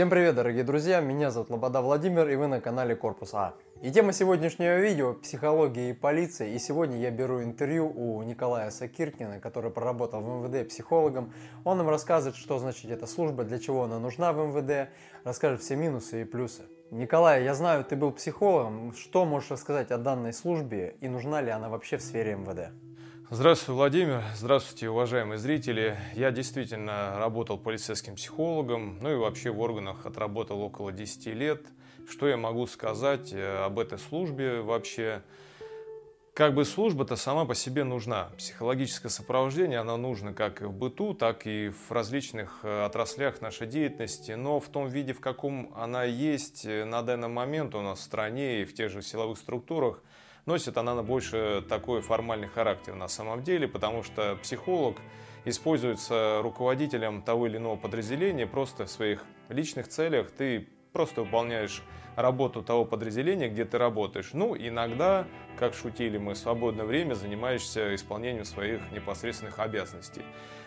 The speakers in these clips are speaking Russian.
Всем привет, дорогие друзья! Меня зовут Лобода Владимир, и вы на канале Корпус А. И тема сегодняшнего видео – психология и полиция. И сегодня я беру интервью у Николая Сакиркина, который проработал в МВД психологом. Он нам расскажет, что значит эта служба, для чего она нужна в МВД, расскажет все минусы и плюсы. Николай, я знаю, ты был психологом. Что можешь рассказать о данной службе и нужна ли она вообще в сфере МВД? Здравствуйте, Владимир. Здравствуйте, уважаемые зрители. Я действительно работал полицейским психологом, ну и вообще в органах отработал около 10 лет. Что я могу сказать э, об этой службе вообще? Как бы служба-то сама по себе нужна. Психологическое сопровождение, оно нужно как и в быту, так и в различных э, отраслях нашей деятельности. Но в том виде, в каком она есть э, на данный момент у нас в стране и в тех же силовых структурах, носит она больше такой формальный характер на самом деле, потому что психолог используется руководителем того или иного подразделения просто в своих личных целях. Ты просто выполняешь работу того подразделения, где ты работаешь. Ну, иногда, как шутили мы, в свободное время занимаешься исполнением своих непосредственных обязанностей.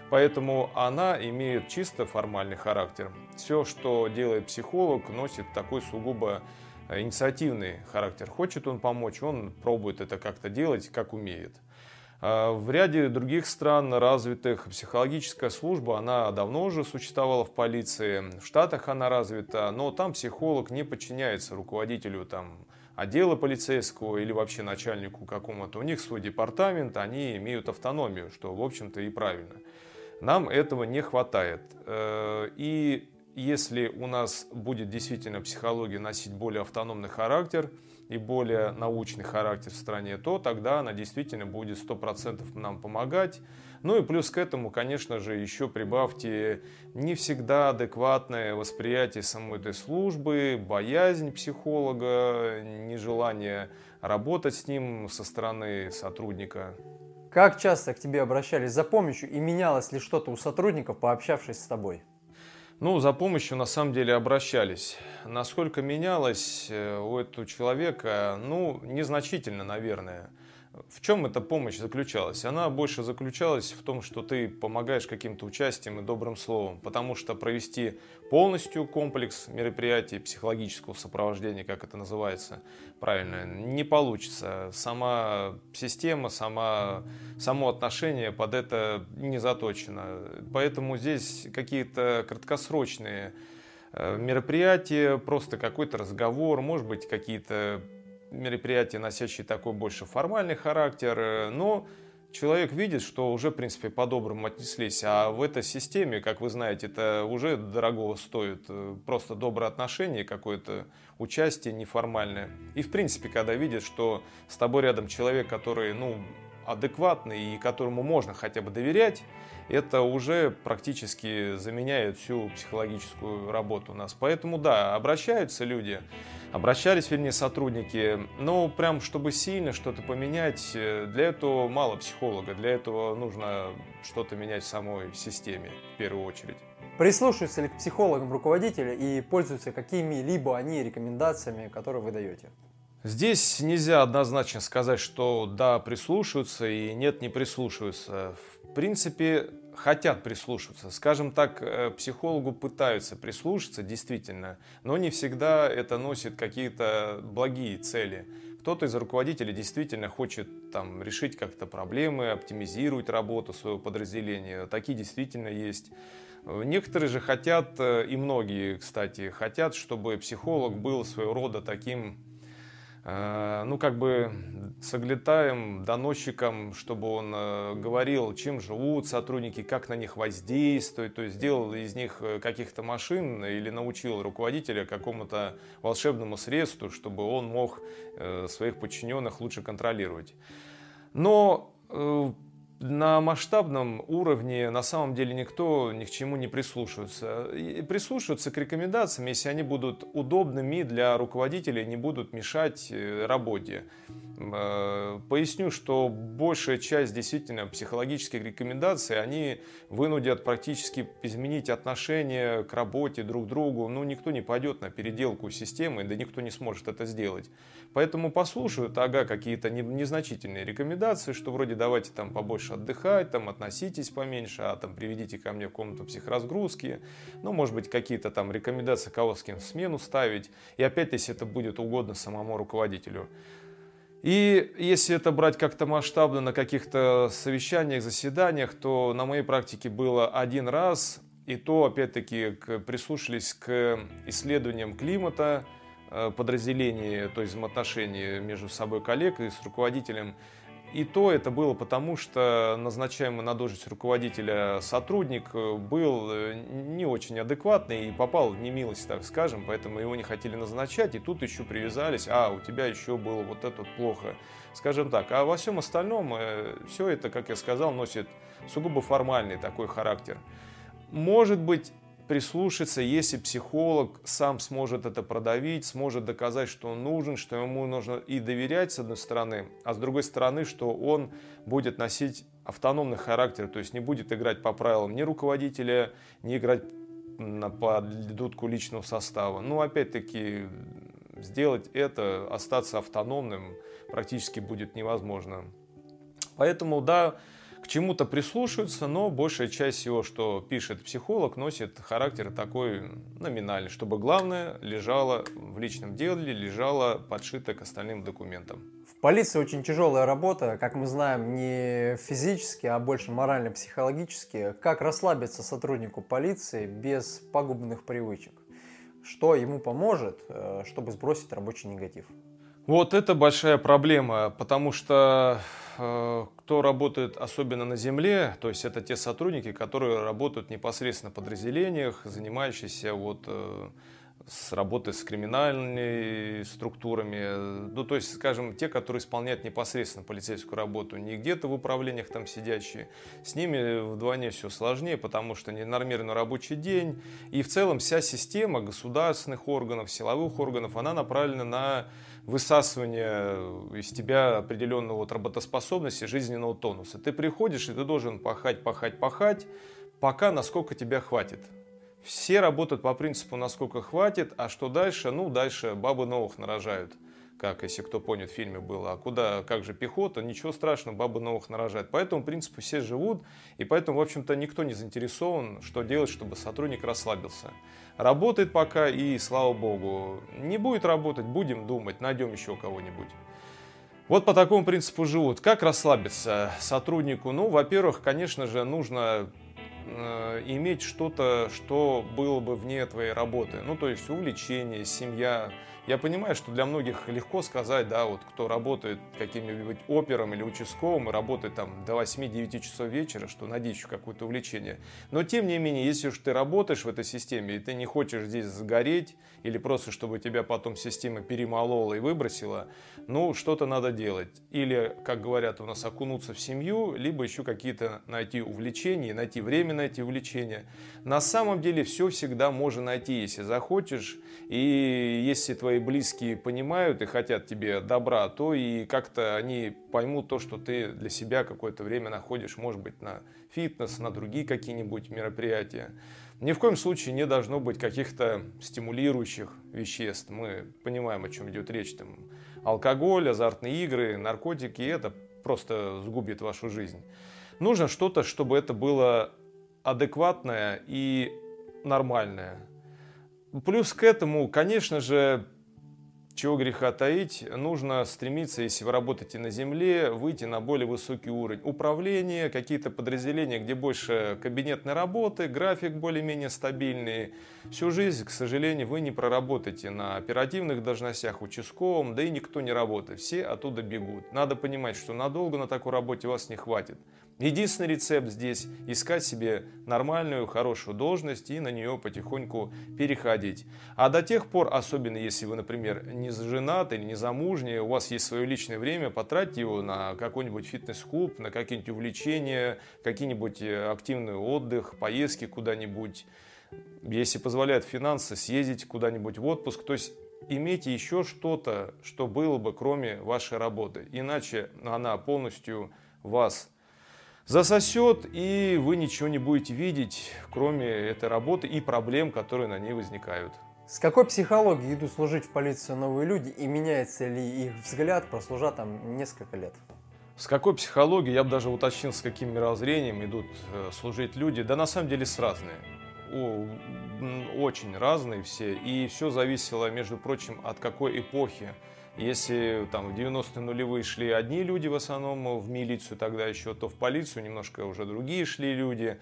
Поэтому она имеет чисто формальный характер. Все, что делает психолог, носит такой сугубо инициативный характер. Хочет он помочь, он пробует это как-то делать, как умеет. А в ряде других стран развитых психологическая служба, она давно уже существовала в полиции, в Штатах она развита, но там психолог не подчиняется руководителю там, отдела полицейского или вообще начальнику какому-то. У них свой департамент, они имеют автономию, что, в общем-то, и правильно. Нам этого не хватает. Э, и если у нас будет действительно психология носить более автономный характер и более научный характер в стране, то тогда она действительно будет 100% нам помогать. Ну и плюс к этому, конечно же, еще прибавьте не всегда адекватное восприятие самой этой службы, боязнь психолога, нежелание работать с ним со стороны сотрудника. Как часто к тебе обращались за помощью и менялось ли что-то у сотрудников, пообщавшись с тобой? Ну, за помощью на самом деле обращались. Насколько менялось э, у этого человека, ну, незначительно, наверное. В чем эта помощь заключалась? Она больше заключалась в том, что ты помогаешь каким-то участием и добрым словом, потому что провести полностью комплекс мероприятий психологического сопровождения, как это называется правильно, не получится. Сама система, сама, само отношение под это не заточено. Поэтому здесь какие-то краткосрочные э, мероприятия, просто какой-то разговор, может быть, какие-то мероприятия, носящие такой больше формальный характер, э, но человек видит, что уже, в принципе, по-доброму отнеслись. А в этой системе, как вы знаете, это уже дорогого стоит. Э, просто доброе отношение, какое-то участие неформальное. И, в принципе, когда видит, что с тобой рядом человек, который, ну, адекватный и которому можно хотя бы доверять, это уже практически заменяет всю психологическую работу у нас. Поэтому да, обращаются люди, обращались, вернее, сотрудники, но прям чтобы сильно что-то поменять, э, для этого мало психолога, для этого нужно что-то менять в самой системе в первую очередь. Прислушиваются ли к психологам руководители и пользуются какими-либо они рекомендациями, которые вы даете? Здесь нельзя однозначно сказать, что да, прислушиваются и нет, не прислушиваются. В принципе, хотят прислушиваться. Скажем так, э, психологу пытаются прислушаться, действительно, но не всегда это носит какие-то благие цели. Кто-то из руководителей действительно хочет там, решить как-то проблемы, оптимизировать работу своего подразделения. Такие действительно есть. Некоторые же хотят, э, и многие, кстати, хотят, чтобы психолог был своего рода таким ну, как бы соглетаем доносчикам, чтобы он э, говорил, чем живут сотрудники, как на них воздействуют, то есть сделал из них э, каких-то машин или научил руководителя какому-то волшебному средству, чтобы он мог своих подчиненных лучше контролировать. Но на масштабном уровне на самом деле никто ни к чему не прислушивается. И прислушиваются к рекомендациям, если они будут удобными для руководителей, не будут мешать э, работе. Э, поясню, что большая часть действительно психологических рекомендаций, они вынудят практически изменить отношение к работе друг к другу. Ну, никто не пойдет на переделку системы, да никто не сможет это сделать. Поэтому послушают, ага, какие-то незначительные рекомендации, что вроде давайте там побольше отдыхать, там, относитесь поменьше, а там, приведите ко мне в комнату психразгрузки, ну, может быть, какие-то там рекомендации, кого с кем в смену ставить, и опять, если это будет угодно самому руководителю. И если это брать как-то масштабно на каких-то совещаниях, заседаниях, то на моей практике было один раз, и то, опять-таки, прислушались к исследованиям климата, Э, подразделении, то есть взаимоотношений между собой коллег и с руководителем. И то это было потому, что назначаемый на должность руководителя сотрудник э, был э, не очень адекватный и попал в немилость, так скажем, поэтому его не хотели назначать, и тут еще привязались, а, у тебя еще было вот это плохо, скажем так. А во всем остальном все это, как я сказал, носит сугубо формальный такой характер. Может быть, прислушаться, если психолог сам сможет это продавить, сможет доказать, что он нужен, что ему нужно и доверять, с одной стороны, а с другой стороны, что он будет носить автономный характер, то есть не будет играть по правилам ни руководителя, не играть на, дудку личного состава. Ну, опять-таки, сделать это, остаться автономным практически будет невозможно. Поэтому, да, к чему-то прислушиваются, но большая часть всего, что пишет психолог, носит характер такой номинальный, чтобы главное лежало в личном деле, лежало подшито к остальным документам. В полиции очень тяжелая работа, как мы знаем, не физически, а больше морально-психологически. Как расслабиться сотруднику полиции без пагубных привычек? Что ему поможет, э, чтобы сбросить рабочий негатив? Вот это большая проблема, потому что э, кто работает особенно на земле, то есть это те сотрудники, которые работают непосредственно в подразделениях, занимающиеся вот э, с работой с криминальными структурами, ну, то есть, скажем, те, которые исполняют непосредственно полицейскую работу, не где-то в управлениях там сидящие, с ними вдвойне все сложнее, потому что ненормированный рабочий день, и в целом вся система государственных органов, силовых органов, она направлена на высасывание из тебя определенного вот работоспособности, жизненного тонуса. Ты приходишь, и ты должен пахать, пахать, пахать, пока насколько тебя хватит. Все работают по принципу, насколько хватит, а что дальше? Ну, дальше бабы новых нарожают как, если кто понял, в фильме было, а куда, как же пехота, ничего страшного, бабы новых нарожают. По этому принципу все живут, и поэтому, в общем-то, никто не заинтересован, что делать, чтобы сотрудник расслабился. Работает пока, и слава богу. Не будет работать, будем думать, найдем еще кого-нибудь. Вот по такому принципу живут. Как расслабиться сотруднику? Ну, во-первых, конечно же, нужно э, иметь что-то, что было бы вне твоей работы. Ну, то есть увлечение, семья, я понимаю, что для многих легко сказать, да, вот кто работает каким-нибудь опером или участковым работает там до 8-9 часов вечера, что найди еще какое-то увлечение. Но тем не менее, если уж ты работаешь в этой системе, и ты не хочешь здесь сгореть, или просто чтобы тебя потом система перемолола и выбросила, ну, что-то надо делать. Или, как говорят у нас, окунуться в семью, либо еще какие-то найти увлечения, найти время на эти увлечения. На самом деле все всегда можно найти, если захочешь, и если твои близкие понимают и хотят тебе добра, то и как-то они поймут то, что ты для себя какое-то время находишь, может быть, на фитнес, на другие какие-нибудь мероприятия. Ни в коем случае не должно быть каких-то стимулирующих веществ. Мы понимаем, о чем идет речь. Там, алкоголь, азартные игры, наркотики – это просто сгубит вашу жизнь. Нужно что-то, чтобы это было адекватное и нормальное. Плюс к этому, конечно же, чего греха таить, нужно стремиться, если вы работаете на земле, выйти на более высокий уровень управления, какие-то подразделения, где больше кабинетной работы, график более-менее стабильный. Всю жизнь, к сожалению, вы не проработаете на оперативных должностях, участковом, да и никто не работает. Все оттуда бегут. Надо понимать, что надолго на такой работе вас не хватит. Единственный рецепт здесь – искать себе нормальную, хорошую должность и на нее потихоньку переходить. А до тех пор, особенно если вы, например, не женат или не замужний, у вас есть свое личное время, потратьте его на какой-нибудь фитнес-клуб, на какие-нибудь увлечения, какие-нибудь э, активный отдых, поездки куда-нибудь. Если позволяют финансы, съездить куда-нибудь в отпуск. То есть имейте еще что-то, что было бы кроме вашей работы. Иначе она полностью вас засосет, и вы ничего не будете видеть, кроме этой работы и проблем, которые на ней возникают. С какой психологией идут служить в полицию новые люди и меняется ли их взгляд, прослужа там несколько лет? С какой психологией, я бы даже уточнил, с каким мировоззрением идут э, служить люди. Да на самом деле с разные. О, очень разные все. И все зависело, между прочим, от какой эпохи. Если там в 90-е нулевые шли одни люди в основном в милицию тогда еще, то в полицию немножко уже другие шли люди.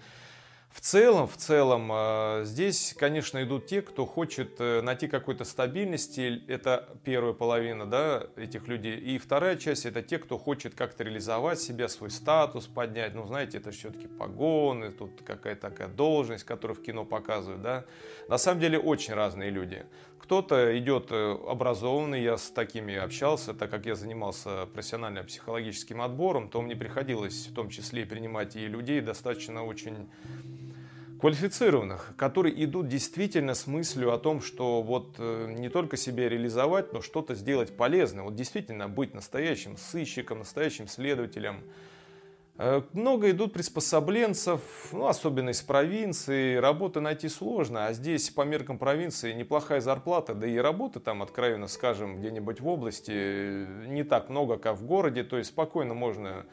В целом, в целом, э, здесь, конечно, идут те, кто хочет э, найти какой-то стабильности. Это первая половина да, этих людей. И вторая часть – это те, кто хочет как-то реализовать себя, свой статус поднять. Ну, знаете, это все-таки погоны, тут какая-то такая должность, которую в кино показывают. Да? На самом деле, очень разные люди. Кто-то идет э, образованный, я с такими общался, так как я занимался профессиональным психологическим отбором, то мне приходилось в том числе принимать и людей достаточно очень квалифицированных, которые идут действительно с мыслью о том, что вот э, не только себя реализовать, но что-то сделать полезное, вот действительно быть настоящим сыщиком, настоящим следователем, много идут приспособленцев, ну, особенно из провинции. Работы найти сложно, а здесь по меркам провинции неплохая зарплата, да и работы там, откровенно скажем, где-нибудь в области не так много, как в городе. То есть спокойно можно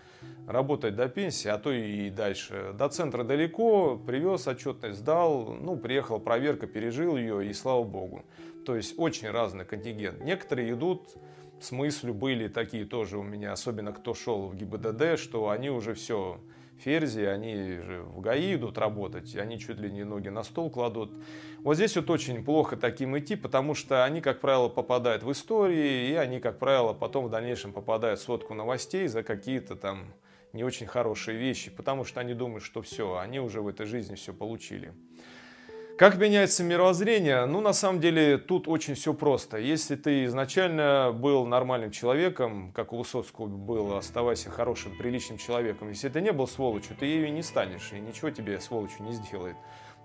работать до пенсии, а то и дальше. До центра далеко, привез отчетность, сдал, ну, приехал, проверка, пережил ее, и слава богу. То есть очень разный контингент. Некоторые идут с мыслью были такие тоже у меня, особенно кто шел в ГИБДД, что они уже все, ферзи, они же в ГАИ идут работать, они чуть ли не ноги на стол кладут. Вот здесь вот очень плохо таким идти, потому что они, как правило, попадают в истории, и они, как правило, потом в дальнейшем попадают в сводку новостей за какие-то там не очень хорошие вещи, потому что они думают, что все, они уже в этой жизни все получили. Как меняется мировоззрение? Ну, на самом деле, тут очень все просто. Если ты изначально был нормальным человеком, как у Высоцкого был, оставайся хорошим, приличным человеком. Если ты не был сволочью, ты ею не станешь, и ничего тебе сволочью не сделает.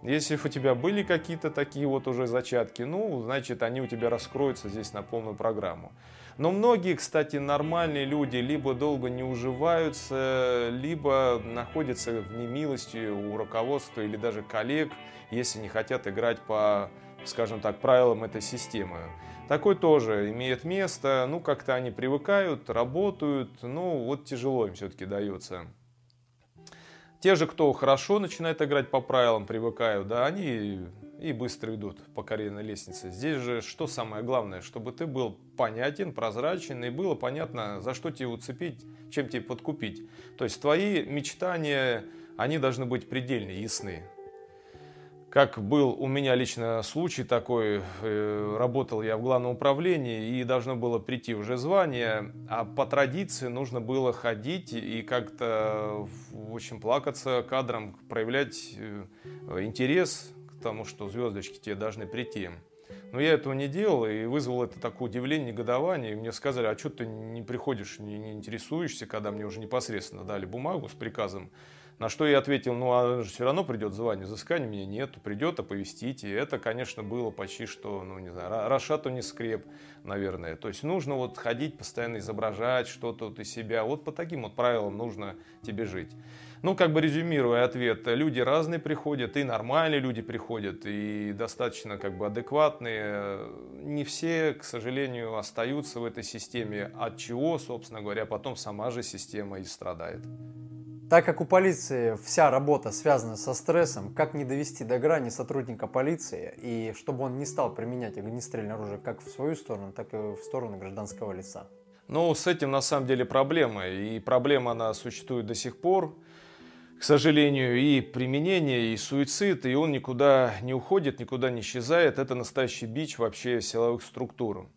Если у тебя были какие-то такие вот уже зачатки, ну, значит, они у тебя раскроются здесь на полную программу. Но многие, кстати, нормальные люди либо долго не уживаются, либо находятся в немилости у руководства или даже коллег, если не хотят играть по, скажем так, правилам этой системы. Такой тоже имеет место, ну как-то они привыкают, работают, ну вот тяжело им все-таки дается. Те же, кто хорошо начинает играть по правилам, привыкают, да, они и быстро идут по карьерной лестнице. Здесь же что самое главное, чтобы ты был понятен, прозрачен и было понятно, за что тебе уцепить, чем тебе подкупить. То есть твои мечтания, они должны быть предельно ясны. Как был у меня лично случай такой, э, работал я в главном управлении и должно было прийти уже звание, а по традиции нужно было ходить и как-то, в общем, плакаться кадром, проявлять э, интерес к тому, что звездочки тебе должны прийти. Но я этого не делал и вызвал это такое удивление, негодование. И мне сказали, а что ты не приходишь, не, не интересуешься, когда мне уже непосредственно дали бумагу с приказом на что я ответил, ну а все равно придет звание, взыскания меня нету, придет, оповестите. И это, конечно, было почти что, ну не знаю, Рашату не скреп, наверное. То есть нужно вот ходить, постоянно изображать что-то вот из себя. Вот по таким вот правилам нужно тебе жить. Ну, как бы резюмируя ответ, люди разные приходят, и нормальные люди приходят, и достаточно как бы адекватные. Не все, к сожалению, остаются в этой системе, от чего, собственно говоря, потом сама же система и страдает. Так как у полиции вся работа связана со стрессом, как не довести до грани сотрудника полиции, и чтобы он не стал применять огнестрельное оружие как в свою сторону, так и в сторону гражданского лица? Ну, с этим на самом деле проблема, и проблема она существует до сих пор. К сожалению, и применение, и суицид, и он никуда не уходит, никуда не исчезает. Это настоящий бич вообще силовых структур.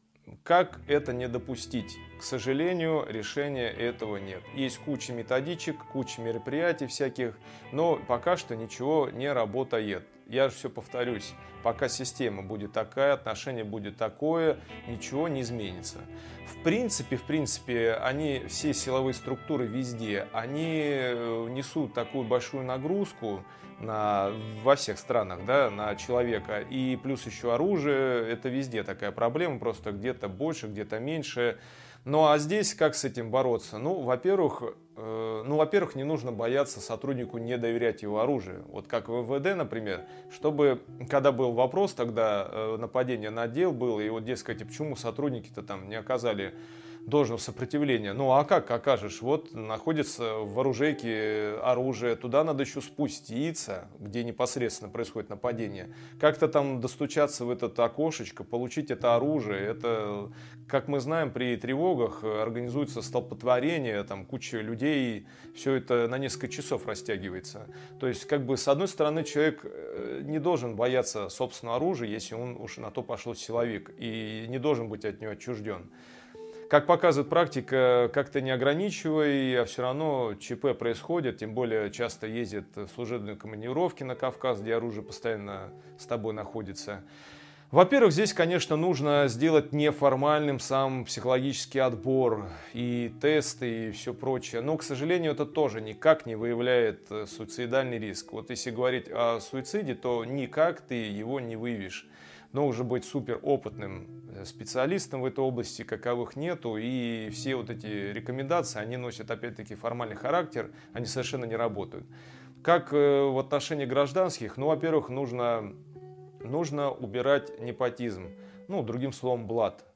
Как это не допустить? К сожалению, решения этого нет. Есть куча методичек, куча мероприятий всяких, но пока что ничего не работает. Я же все повторюсь, пока система будет такая, отношение будет такое, ничего не изменится. В принципе, в принципе, они, все силовые структуры везде, они э, несут такую большую нагрузку, на, во всех странах да, на человека. И плюс еще оружие, это везде такая проблема, просто где-то больше, где-то меньше. Ну а здесь как с этим бороться? Ну, во-первых, э, ну, во-первых, не нужно бояться сотруднику не доверять его оружию. Вот как в МВД, например, чтобы, когда был вопрос, тогда э, нападение на отдел было, и вот, дескать, почему сотрудники-то там не оказали должного сопротивления. Ну а как окажешь? Вот находится в оружейке оружие, туда надо еще спуститься, где непосредственно происходит нападение. Как-то там достучаться в это окошечко, получить это оружие. Это, как мы знаем, при тревогах организуется столпотворение, там куча людей, все это на несколько часов растягивается. То есть, как бы, с одной стороны, человек э, не должен бояться собственного оружия, если он уж на то пошел силовик, и не должен быть от него отчужден. Как показывает практика, как-то не ограничивай, а все равно ЧП происходит, тем более часто ездят служебные командировки на Кавказ, где оружие постоянно с тобой находится. Во-первых, здесь, конечно, нужно сделать неформальным сам психологический отбор и тесты и все прочее. Но, к сожалению, это тоже никак не выявляет э, суицидальный риск. Вот если говорить о суициде, то никак ты его не выявишь но уже быть супер опытным э, специалистом в этой области, каковых нету, и все вот эти рекомендации, они носят опять-таки формальный характер, они совершенно не работают. Как э, в отношении гражданских, ну, во-первых, нужно, нужно убирать непотизм, ну, другим словом, блат.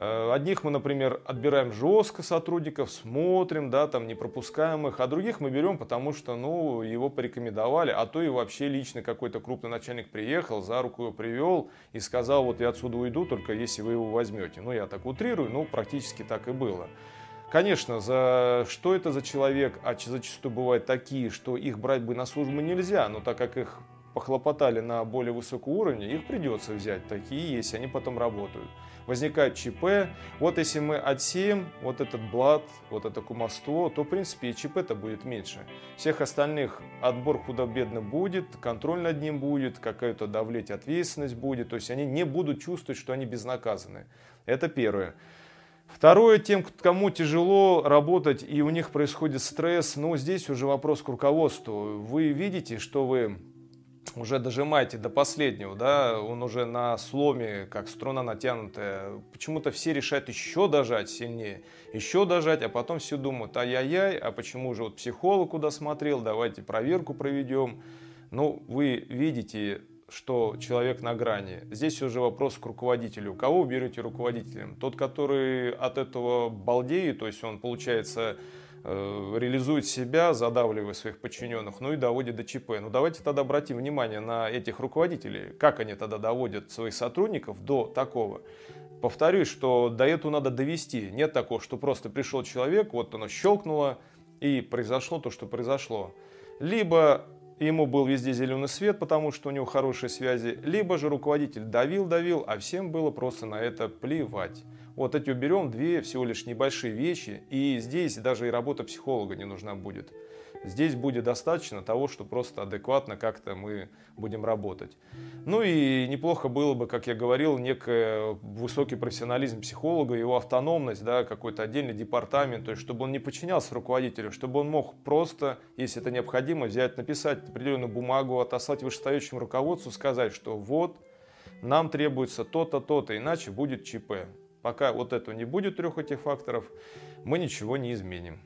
Э, одних мы, например, отбираем жестко сотрудников, смотрим, да, там не пропускаем их, а других мы берем, потому что, ну, его порекомендовали, а то и вообще лично какой-то крупный начальник приехал, за руку его привел и сказал, вот я отсюда уйду, только если вы его возьмете. Ну, я так утрирую, но практически так и было. Конечно, за что это за человек, а зачастую бывают такие, что их брать бы на службу нельзя, но так как их похлопотали на более высоком уровне, их придется взять. Такие есть, они потом работают. Возникает ЧП. Вот если мы отсеем вот этот блат, вот это кумовство, то, в принципе, и ЧП-то будет меньше. Всех остальных отбор худо-бедно будет, контроль над ним будет, какая-то давлеть ответственность будет. То есть они не будут чувствовать, что они безнаказаны. Это первое. Второе, тем, кому тяжело работать и у них происходит стресс, ну, здесь уже вопрос к руководству. Вы видите, что вы уже дожимаете до последнего, да, он уже на сломе, как струна натянутая. Почему-то все решают еще дожать сильнее, еще дожать, а потом все думают, ай-яй-яй, а почему же вот психолог куда смотрел, давайте проверку проведем. Ну, вы видите, что человек на грани. Здесь уже вопрос к руководителю. Кого берете руководителем? Тот, который от этого балдеет, то есть он, получается, реализует себя, задавливая своих подчиненных, ну и доводит до ЧП. Ну давайте тогда обратим внимание на этих руководителей, как они тогда доводят своих сотрудников до такого. Повторюсь, что до этого надо довести. Нет такого, что просто пришел человек, вот оно щелкнуло и произошло то, что произошло. Либо ему был везде зеленый свет, потому что у него хорошие связи, либо же руководитель давил-давил, а всем было просто на это плевать. Вот эти уберем две всего лишь небольшие вещи, и здесь даже и работа психолога не нужна будет. Здесь будет достаточно того, что просто адекватно как-то мы будем работать. Ну и неплохо было бы, как я говорил, некий высокий профессионализм психолога, его автономность, да, какой-то отдельный департамент, то есть чтобы он не подчинялся руководителю, чтобы он мог просто, если это необходимо, взять, написать определенную бумагу, отослать вышестоящему руководству, сказать, что вот, нам требуется то-то, то-то, иначе будет ЧП. Пока вот этого не будет трех этих факторов, мы ничего не изменим.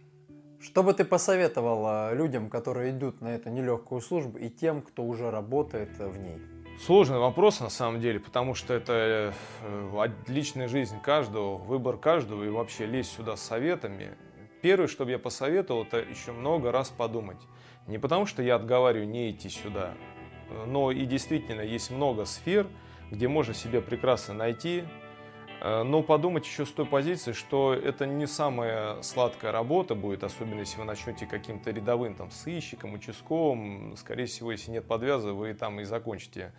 Что бы ты посоветовал людям, которые идут на эту нелегкую службу, и тем, кто уже работает в ней? Сложный вопрос на самом деле, потому что это э, личная жизнь каждого, выбор каждого, и вообще лезть сюда с советами. Первое, что бы я посоветовал, это еще много раз подумать. Не потому что я отговариваю не идти сюда, но и действительно есть много сфер, где можно себе прекрасно найти но подумать еще с той позиции, что это не самая сладкая работа будет, особенно если вы начнете каким-то рядовым там, сыщиком, участковым. Скорее всего, если нет подвяза, вы там и закончите.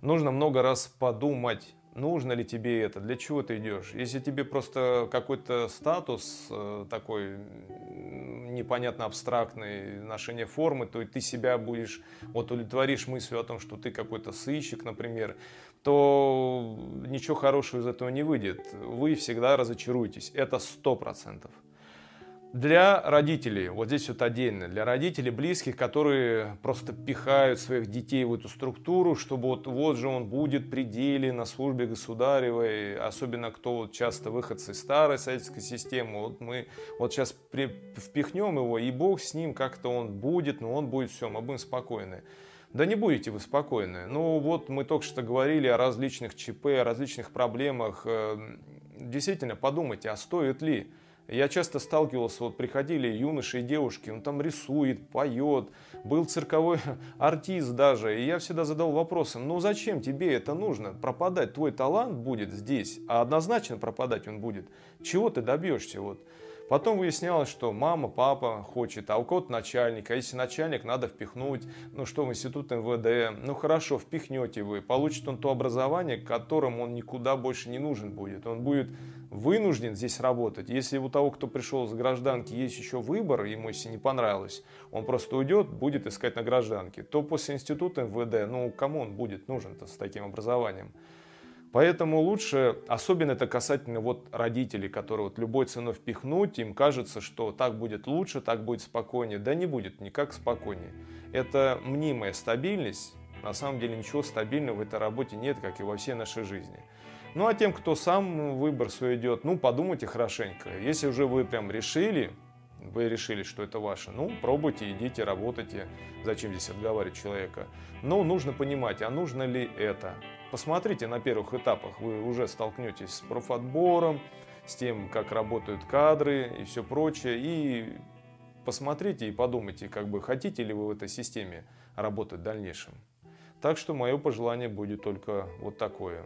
Нужно много раз подумать, нужно ли тебе это, для чего ты идешь. Если тебе просто какой-то статус э, такой непонятно абстрактный, ношение формы, то и ты себя будешь, вот удовлетворишь мыслью о том, что ты какой-то сыщик, например, то ничего хорошего из этого не выйдет. Вы всегда разочаруетесь. Это сто процентов. Для родителей, вот здесь вот отдельно, для родителей близких, которые просто пихают своих детей в эту структуру, чтобы вот, вот же он будет при деле на службе государевой, особенно кто вот часто выходцы из старой советской системы, вот мы вот сейчас при, впихнем его, и Бог с ним, как-то он будет, но он будет все, мы будем спокойны. Да не будете вы спокойны. Ну вот мы только что говорили о различных ЧП, о различных проблемах. Эм, действительно подумайте, а стоит ли? Я часто сталкивался, вот приходили юноши и девушки, он там рисует, поет, был цирковой артист даже. И я всегда задал вопросом, ну зачем тебе это нужно? Пропадать твой талант будет здесь, а однозначно пропадать он будет. Чего ты добьешься? Вот. Потом выяснялось, что мама, папа хочет, а у кого-то начальник. А если начальник, надо впихнуть, ну что, в институт МВД. Ну хорошо, впихнете вы. Получит он то образование, которым он никуда больше не нужен будет. Он будет вынужден здесь работать. Если у того, кто пришел с гражданки, есть еще выбор, ему если не понравилось, он просто уйдет, будет искать на гражданке, то после института МВД, ну кому он будет нужен-то с таким образованием? Поэтому лучше, особенно это касательно вот родителей, которые вот любой ценой впихнуть, им кажется, что так будет лучше, так будет спокойнее. Да не будет никак спокойнее. Это мнимая стабильность. На самом деле ничего стабильного в этой работе нет, как и во всей нашей жизни. Ну а тем, кто сам выбор свой идет, ну подумайте хорошенько. Если уже вы прям решили, вы решили, что это ваше, ну пробуйте, идите, работайте. Зачем здесь отговаривать человека? Но нужно понимать, а нужно ли это? Посмотрите на первых этапах, вы уже столкнетесь с профотбором, с тем, как работают кадры и все прочее. И посмотрите и подумайте, как бы хотите ли вы в этой системе работать в дальнейшем. Так что мое пожелание будет только вот такое.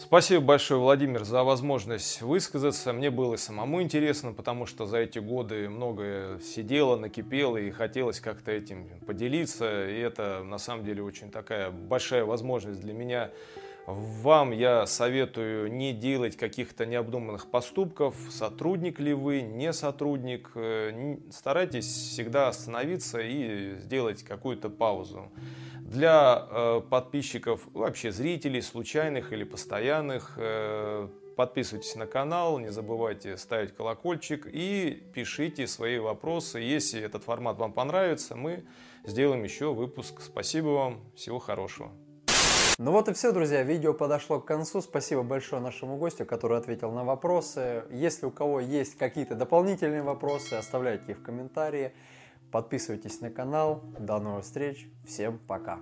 Спасибо большое, Владимир, за возможность высказаться. Мне было самому интересно, потому что за эти годы многое сидело, накипело и хотелось как-то этим поделиться. И это на самом деле очень такая большая возможность для меня. Вам я советую не делать каких-то необдуманных поступков. Сотрудник ли вы, не сотрудник. Э, старайтесь всегда остановиться и сделать какую-то паузу. Для э, подписчиков, вообще зрителей, случайных или постоянных, э, подписывайтесь на канал, не забывайте ставить колокольчик и пишите свои вопросы. Если этот формат вам понравится, мы сделаем еще выпуск. Спасибо вам, всего хорошего. Ну вот и все, друзья, видео подошло к концу. Спасибо большое нашему гостю, который ответил на вопросы. Если у кого есть какие-то дополнительные вопросы, оставляйте их в комментарии. Подписывайтесь на канал. До новых встреч. Всем пока.